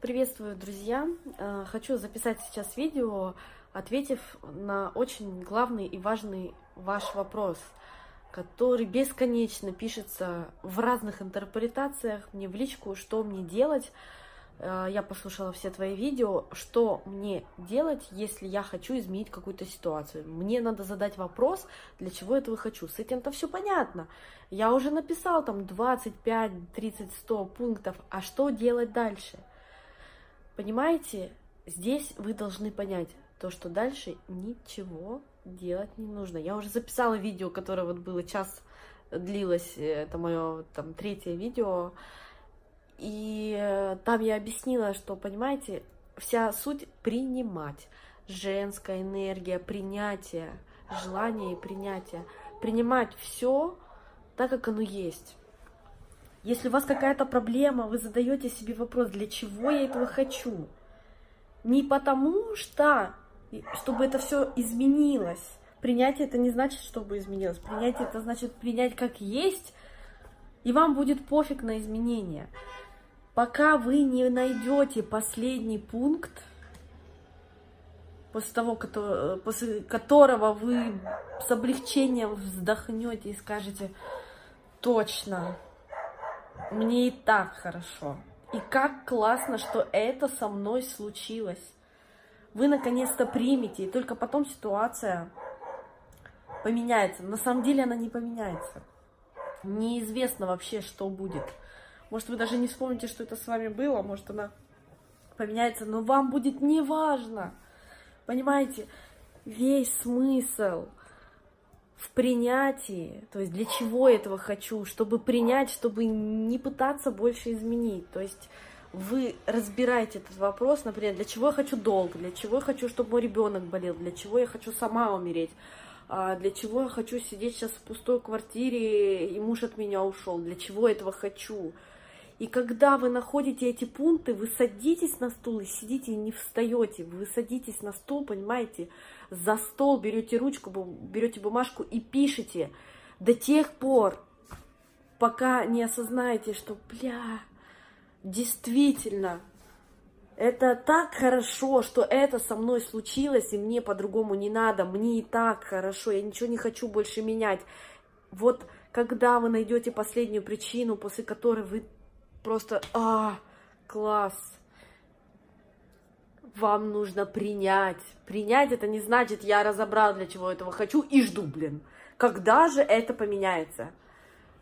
Приветствую, друзья! Э, хочу записать сейчас видео, ответив на очень главный и важный ваш вопрос, который бесконечно пишется в разных интерпретациях мне в личку, что мне делать. Э, я послушала все твои видео, что мне делать, если я хочу изменить какую-то ситуацию. Мне надо задать вопрос, для чего этого хочу. С этим-то все понятно. Я уже написал там 25, 30, 100 пунктов, а что делать дальше? Понимаете, здесь вы должны понять то, что дальше ничего делать не нужно. Я уже записала видео, которое вот было час длилось, это мое там третье видео, и э, там я объяснила, что, понимаете, вся суть принимать. Женская энергия, принятие, желание и принятие. Принимать все так, как оно есть. Если у вас какая-то проблема, вы задаете себе вопрос, для чего я этого хочу. Не потому что, чтобы это все изменилось. Принятие это не значит, чтобы изменилось. Принятие это значит принять как есть, и вам будет пофиг на изменения. Пока вы не найдете последний пункт, после того, после которого вы с облегчением вздохнете и скажете, точно, мне и так хорошо. И как классно, что это со мной случилось. Вы наконец-то примете, и только потом ситуация поменяется. На самом деле она не поменяется. Неизвестно вообще, что будет. Может, вы даже не вспомните, что это с вами было, может, она поменяется, но вам будет неважно. Понимаете, весь смысл в принятии, то есть для чего я этого хочу, чтобы принять, чтобы не пытаться больше изменить. То есть вы разбираете этот вопрос, например, для чего я хочу долг, для чего я хочу, чтобы мой ребенок болел, для чего я хочу сама умереть, а для чего я хочу сидеть сейчас в пустой квартире, и муж от меня ушел, для чего я этого хочу. И когда вы находите эти пункты, вы садитесь на стул и сидите и не встаете. Вы садитесь на стул, понимаете, за стол, берете ручку, берете бумажку и пишете до тех пор, пока не осознаете, что, бля, действительно, это так хорошо, что это со мной случилось, и мне по-другому не надо, мне и так хорошо, я ничего не хочу больше менять. Вот когда вы найдете последнюю причину, после которой вы просто, а, класс. Вам нужно принять. Принять это не значит, я разобрал, для чего этого хочу и жду, блин. Когда же это поменяется?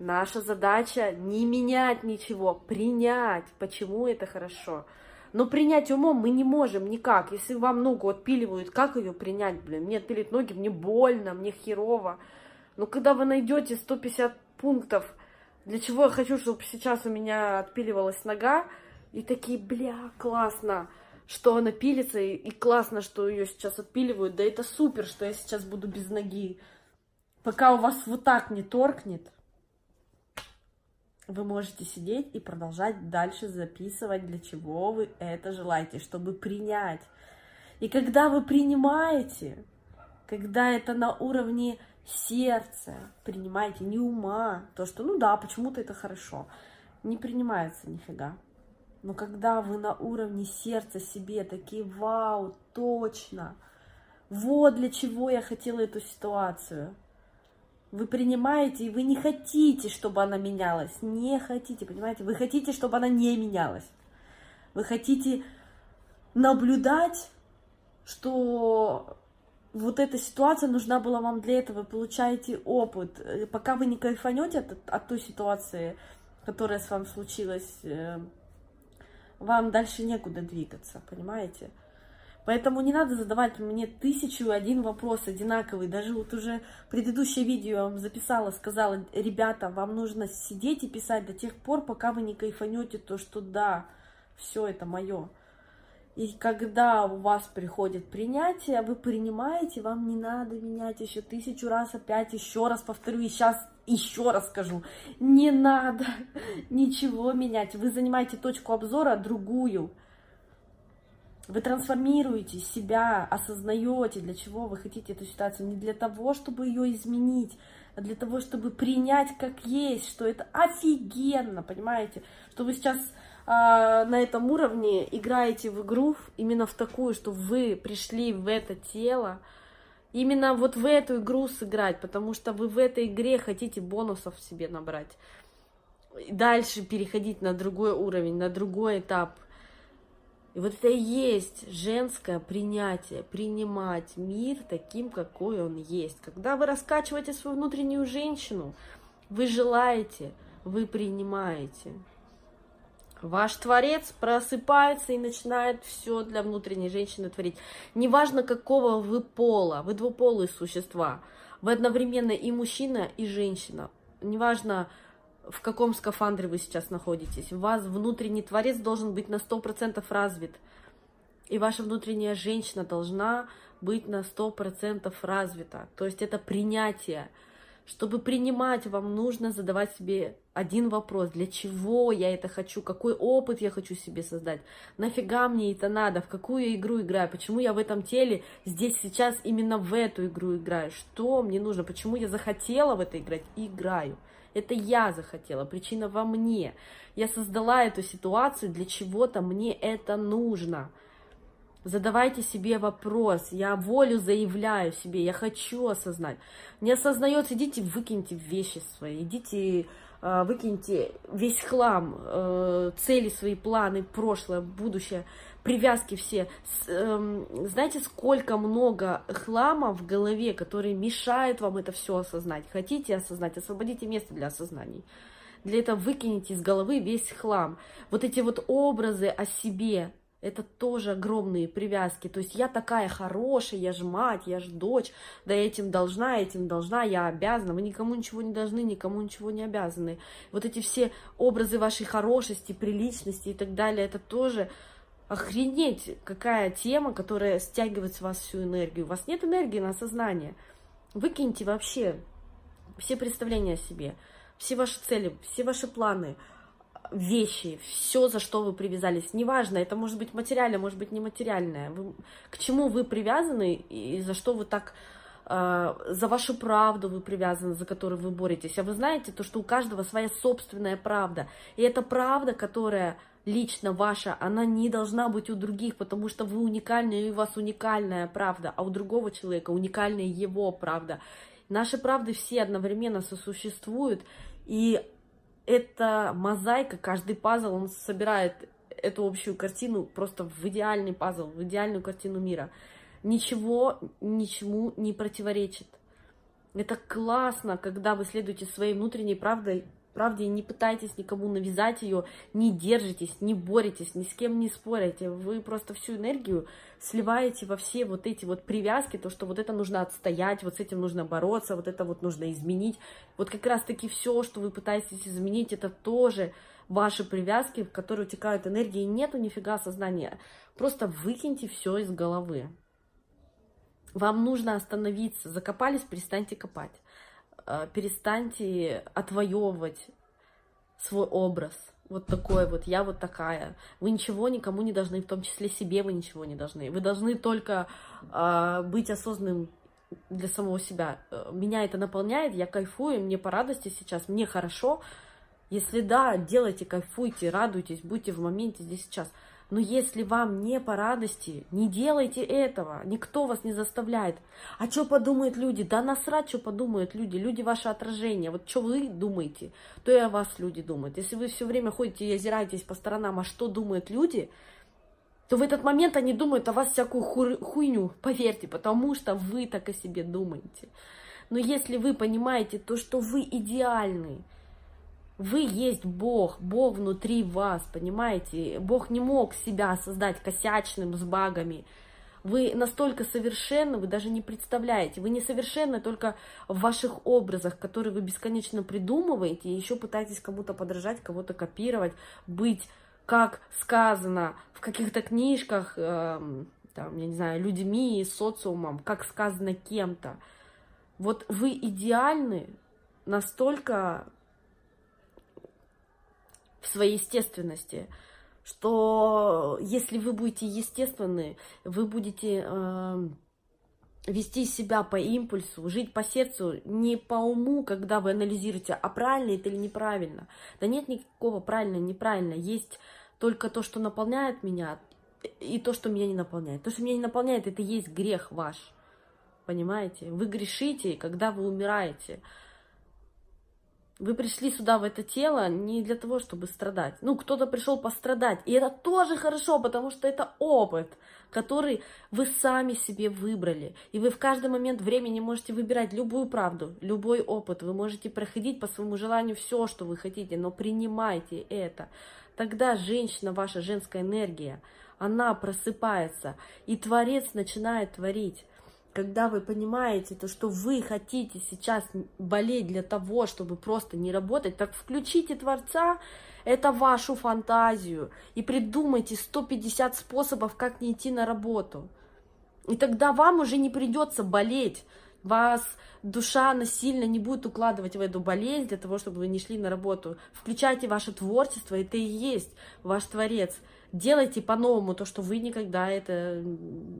Наша задача не менять ничего, принять, почему это хорошо. Но принять умом мы не можем никак. Если вам ногу отпиливают, как ее принять, блин? Мне отпилить ноги, мне больно, мне херово. Но когда вы найдете 150 пунктов, для чего я хочу, чтобы сейчас у меня отпиливалась нога, и такие, бля, классно, что она пилится, и, и классно, что ее сейчас отпиливают, да это супер, что я сейчас буду без ноги. Пока у вас вот так не торкнет, вы можете сидеть и продолжать дальше записывать, для чего вы это желаете, чтобы принять. И когда вы принимаете, когда это на уровне сердце, принимайте, не ума, то, что, ну да, почему-то это хорошо, не принимается нифига. Но когда вы на уровне сердца себе такие, вау, точно, вот для чего я хотела эту ситуацию. Вы принимаете, и вы не хотите, чтобы она менялась. Не хотите, понимаете? Вы хотите, чтобы она не менялась. Вы хотите наблюдать, что вот эта ситуация нужна была вам для этого, получаете опыт. Э, пока вы не кайфанете от, от той ситуации, которая с вами случилась, э, вам дальше некуда двигаться, понимаете? Поэтому не надо задавать мне тысячу один вопрос одинаковый. Даже вот уже предыдущее видео я вам записала, сказала, ребята, вам нужно сидеть и писать до тех пор, пока вы не кайфанете то, что да, все это мое. И когда у вас приходит принятие, вы принимаете, вам не надо менять еще тысячу раз, опять еще раз повторю, и сейчас еще раз скажу, не надо ничего менять. Вы занимаете точку обзора другую. Вы трансформируете себя, осознаете, для чего вы хотите эту ситуацию. Не для того, чтобы ее изменить, а для того, чтобы принять как есть, что это офигенно, понимаете? Что вы сейчас на этом уровне играете в игру именно в такую, что вы пришли в это тело, именно вот в эту игру сыграть, потому что вы в этой игре хотите бонусов себе набрать. Дальше переходить на другой уровень, на другой этап. И вот это и есть женское принятие, принимать мир таким, какой он есть. Когда вы раскачиваете свою внутреннюю женщину, вы желаете, вы принимаете. Ваш творец просыпается и начинает все для внутренней женщины творить. Неважно, какого вы пола, вы двуполые существа. Вы одновременно и мужчина, и женщина. Неважно, в каком скафандре вы сейчас находитесь. У вас внутренний творец должен быть на 100% развит. И ваша внутренняя женщина должна быть на 100% развита. То есть это принятие. Чтобы принимать, вам нужно задавать себе один вопрос. Для чего я это хочу? Какой опыт я хочу себе создать? Нафига мне это надо? В какую игру играю? Почему я в этом теле здесь сейчас именно в эту игру играю? Что мне нужно? Почему я захотела в это играть? Играю. Это я захотела, причина во мне. Я создала эту ситуацию, для чего-то мне это нужно. Задавайте себе вопрос. Я волю заявляю себе, я хочу осознать. Не осознается, идите выкиньте вещи свои, идите а, выкиньте весь хлам, э, цели свои, планы, прошлое, будущее, привязки все. Эм, знаете, сколько много хлама в голове, который мешает вам это все осознать. Хотите осознать, освободите место для осознаний. Для этого выкинете из головы весь хлам. Вот эти вот образы о себе, это тоже огромные привязки. То есть я такая хорошая, я же мать, я же дочь, да этим должна, этим должна, я обязана. Вы никому ничего не должны, никому ничего не обязаны. Вот эти все образы вашей хорошести, приличности и так далее, это тоже охренеть, какая тема, которая стягивает с вас всю энергию. У вас нет энергии на осознание. Выкиньте вообще все представления о себе, все ваши цели, все ваши планы – вещи, все, за что вы привязались. Неважно, это может быть материальное, может быть нематериальное. Вы, к чему вы привязаны и за что вы так э, за вашу правду вы привязаны, за которую вы боретесь. А вы знаете то, что у каждого своя собственная правда. И эта правда, которая лично ваша, она не должна быть у других, потому что вы уникальны, и у вас уникальная правда, а у другого человека уникальная его правда. Наши правды все одновременно сосуществуют, и это мозаика, каждый пазл, он собирает эту общую картину просто в идеальный пазл, в идеальную картину мира. Ничего ничему не противоречит. Это классно, когда вы следуете своей внутренней правдой, правде, не пытайтесь никому навязать ее, не держитесь, не боретесь, ни с кем не спорите. Вы просто всю энергию сливаете во все вот эти вот привязки, то, что вот это нужно отстоять, вот с этим нужно бороться, вот это вот нужно изменить. Вот как раз-таки все, что вы пытаетесь изменить, это тоже ваши привязки, в которые утекают энергии, и нету нифига сознания. Просто выкиньте все из головы. Вам нужно остановиться. Закопались, перестаньте копать. Э, перестаньте отвоевывать свой образ. Вот такой вот, я вот такая. Вы ничего никому не должны, в том числе себе вы ничего не должны. Вы должны только э, быть осознанным для самого себя. Э, меня это наполняет, я кайфую, мне по радости сейчас, мне хорошо. Если да, делайте, кайфуйте, радуйтесь, будьте в моменте здесь сейчас. Но если вам не по радости, не делайте этого. Никто вас не заставляет. А что подумают люди? Да насрать, что подумают люди. Люди ваше отражение. Вот что вы думаете, то и о вас люди думают. Если вы все время ходите и озираетесь по сторонам, а что думают люди, то в этот момент они думают о вас всякую хуйню, поверьте, потому что вы так о себе думаете. Но если вы понимаете то, что вы идеальны, вы есть Бог, Бог внутри вас, понимаете? Бог не мог себя создать косячным, с багами. Вы настолько совершенны, вы даже не представляете. Вы не совершенны только в ваших образах, которые вы бесконечно придумываете, и еще пытаетесь кому-то подражать, кого-то копировать, быть, как сказано в каких-то книжках, э, там, я не знаю, людьми, социумом, как сказано кем-то. Вот вы идеальны настолько в своей естественности, что если вы будете естественны, вы будете э, вести себя по импульсу, жить по сердцу, не по уму, когда вы анализируете, а правильно это или неправильно. Да нет никакого правильно, неправильно. Есть только то, что наполняет меня, и то, что меня не наполняет. То, что меня не наполняет, это есть грех ваш. Понимаете? Вы грешите, когда вы умираете. Вы пришли сюда, в это тело, не для того, чтобы страдать. Ну, кто-то пришел пострадать. И это тоже хорошо, потому что это опыт, который вы сами себе выбрали. И вы в каждый момент времени можете выбирать любую правду, любой опыт. Вы можете проходить по своему желанию все, что вы хотите, но принимайте это. Тогда женщина, ваша женская энергия, она просыпается, и Творец начинает творить когда вы понимаете то, что вы хотите сейчас болеть для того, чтобы просто не работать, так включите Творца, это вашу фантазию, и придумайте 150 способов, как не идти на работу. И тогда вам уже не придется болеть, вас душа насильно не будет укладывать в эту болезнь для того, чтобы вы не шли на работу. Включайте ваше творчество, это и есть ваш творец. Делайте по-новому то, что вы никогда это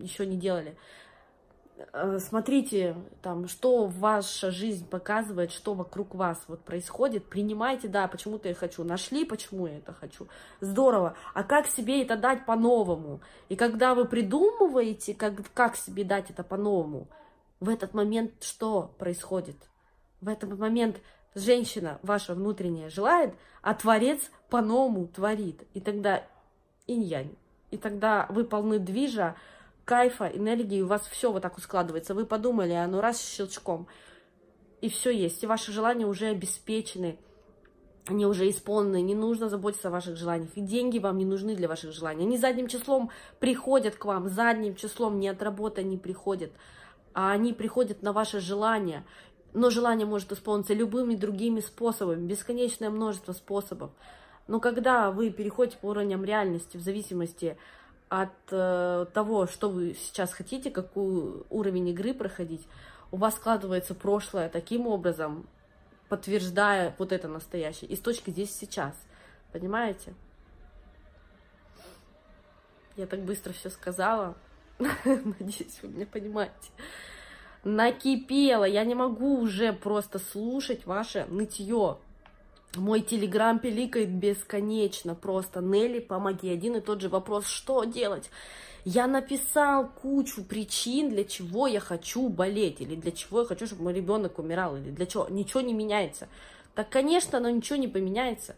еще не делали. Э, смотрите, там, что ваша жизнь показывает, что вокруг вас вот происходит, принимайте, да, почему-то я хочу, нашли, почему я это хочу, здорово, а как себе это дать по-новому? И когда вы придумываете, как, как себе дать это по-новому, в этот момент что происходит? В этот момент женщина ваша внутренняя желает, а Творец по-новому творит, и тогда инь-янь, и тогда вы полны движа, кайфа, энергии, у вас все вот так вот складывается. Вы подумали, оно раз щелчком, и все есть. И ваши желания уже обеспечены, они уже исполнены, не нужно заботиться о ваших желаниях. И деньги вам не нужны для ваших желаний. Они задним числом приходят к вам, задним числом не от работы они приходят, а они приходят на ваше желание. Но желание может исполниться любыми другими способами, бесконечное множество способов. Но когда вы переходите по уровням реальности, в зависимости от э, того, что вы сейчас хотите, какой уровень игры проходить, у вас складывается прошлое таким образом, подтверждая вот это настоящее. И с точки здесь сейчас. Понимаете? Я так быстро все сказала. Надеюсь, вы меня понимаете. Накипело. Я не могу уже просто слушать ваше нытье. Мой телеграм пиликает бесконечно просто. Нелли, помоги. Один и тот же вопрос, что делать? Я написал кучу причин, для чего я хочу болеть, или для чего я хочу, чтобы мой ребенок умирал, или для чего. Ничего не меняется. Так, конечно, но ничего не поменяется.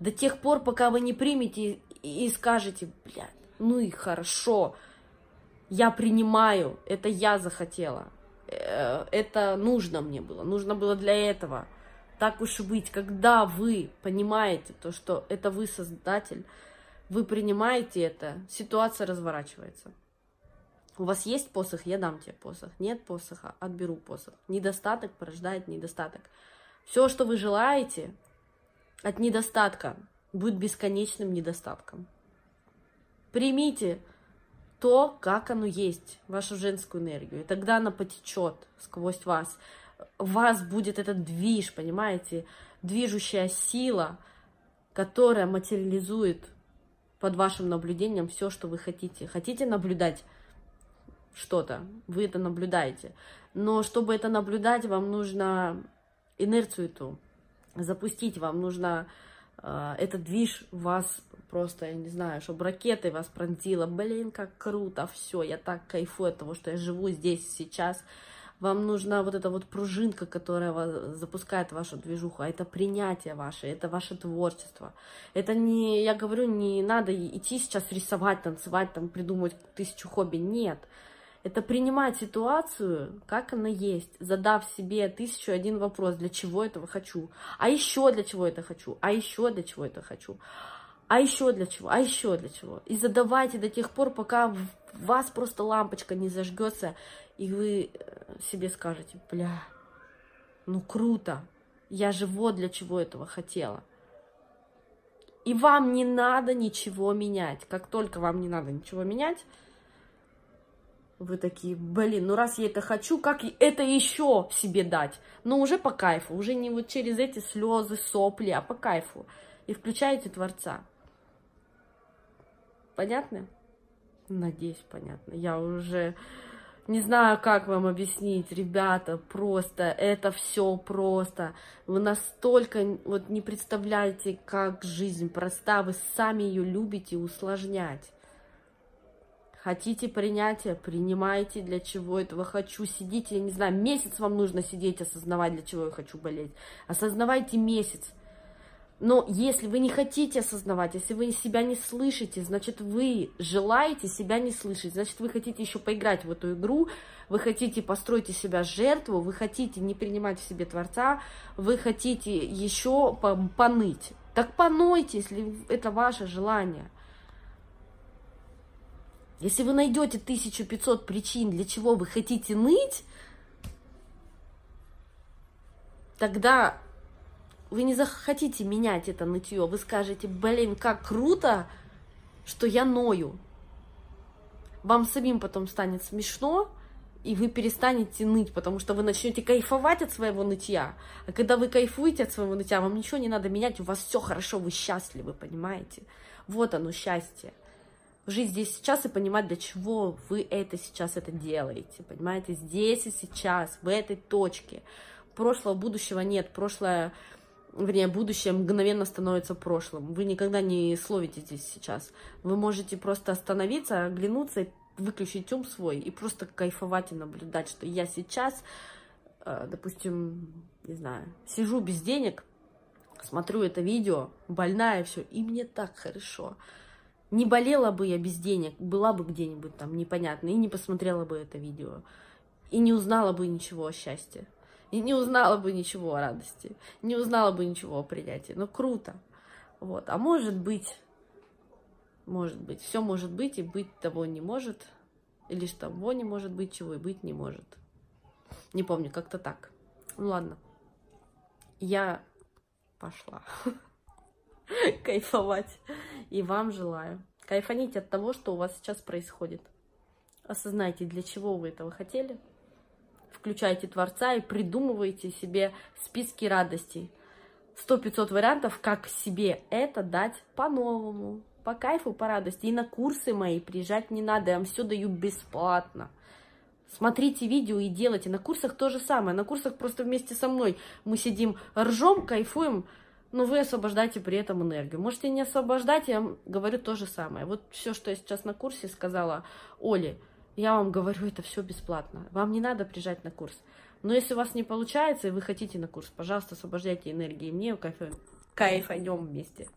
До тех пор, пока вы не примете и скажете, блядь, ну и хорошо, я принимаю, это я захотела, э, это нужно мне было, нужно было для этого так уж и быть, когда вы понимаете то, что это вы создатель, вы принимаете это, ситуация разворачивается. У вас есть посох, я дам тебе посох. Нет посоха, отберу посох. Недостаток порождает недостаток. Все, что вы желаете от недостатка, будет бесконечным недостатком. Примите то, как оно есть, вашу женскую энергию, и тогда она потечет сквозь вас вас будет этот движ, понимаете, движущая сила, которая материализует под вашим наблюдением все, что вы хотите. Хотите наблюдать что-то, вы это наблюдаете. Но чтобы это наблюдать, вам нужно инерцию эту запустить, вам нужно э, этот движ вас просто, я не знаю, чтобы ракетой вас пронзила. Блин, как круто, все, я так кайфую от того, что я живу здесь сейчас вам нужна вот эта вот пружинка, которая запускает вашу движуху, а это принятие ваше, это ваше творчество. Это не, я говорю, не надо идти сейчас рисовать, танцевать, там, придумывать тысячу хобби, нет. Это принимать ситуацию, как она есть, задав себе тысячу один вопрос, для чего этого хочу, а еще для чего это хочу, а еще для чего это хочу, а еще для чего, а еще для чего. И задавайте до тех пор, пока в вас просто лампочка не зажгется, и вы э, себе скажете, бля, ну круто, я же вот для чего этого хотела. И вам не надо ничего менять. Как только вам не надо ничего менять, вы такие, блин, ну раз я это хочу, как это еще себе дать? Но уже по кайфу, уже не вот через эти слезы, сопли, а по кайфу. И включаете Творца. Понятно? Надеюсь, понятно. Я уже Не знаю, как вам объяснить, ребята, просто, это все просто. Вы настолько вот не представляете, как жизнь проста, вы сами ее любите усложнять. Хотите принятия, принимайте, для чего этого хочу. Сидите, я не знаю, месяц вам нужно сидеть, осознавать, для чего я хочу болеть. Осознавайте месяц. Но если вы не хотите осознавать, если вы себя не слышите, значит, вы желаете себя не слышать, значит, вы хотите еще поиграть в эту игру, вы хотите построить из себя жертву, вы хотите не принимать в себе Творца, вы хотите еще поныть. Так понойте, если это ваше желание. Если вы найдете 1500 причин, для чего вы хотите ныть, тогда вы не захотите менять это нытье, вы скажете, блин, как круто, что я ною. Вам самим потом станет смешно, и вы перестанете ныть, потому что вы начнете кайфовать от своего нытья. А когда вы кайфуете от своего нытья, вам ничего не надо менять, у вас все хорошо, вы счастливы, понимаете? Вот оно, счастье. Жить здесь сейчас и понимать, для чего вы это сейчас это делаете, понимаете? Здесь и сейчас, в этой точке. Прошлого, будущего нет. Прошлое вернее, будущее мгновенно становится прошлым. Вы никогда не словите здесь сейчас. Вы можете просто остановиться, оглянуться, выключить ум свой и просто кайфовать и наблюдать, что я сейчас, э, допустим, не знаю, сижу без денег, смотрю это видео, больная все, и мне так хорошо. Не болела бы я без денег, была бы где-нибудь там непонятно, и не посмотрела бы это видео, и не узнала бы ничего о счастье и не узнала бы ничего о радости, не узнала бы ничего о принятии. Но круто. Вот. А может быть, может быть, все может быть, и быть того не может, или что того не может быть, чего и быть не может. Не помню, как-то так. Ну ладно. Я пошла кайфовать. И вам желаю. Кайфаните от того, что у вас сейчас происходит. Осознайте, для чего вы этого хотели включайте Творца и придумывайте себе списки радостей. Сто пятьсот вариантов, как себе это дать по-новому, по кайфу, по радости. И на курсы мои приезжать не надо, я вам все даю бесплатно. Смотрите видео и делайте. На курсах то же самое. На курсах просто вместе со мной мы сидим, ржем, кайфуем, но вы освобождаете при этом энергию. Можете не освобождать, я вам говорю то же самое. Вот все, что я сейчас на курсе сказала Оле, я вам говорю, это все бесплатно. Вам не надо приезжать на курс. Но если у вас не получается, и вы хотите на курс, пожалуйста, освобождайте энергии мне, кайф, кайфанем вместе.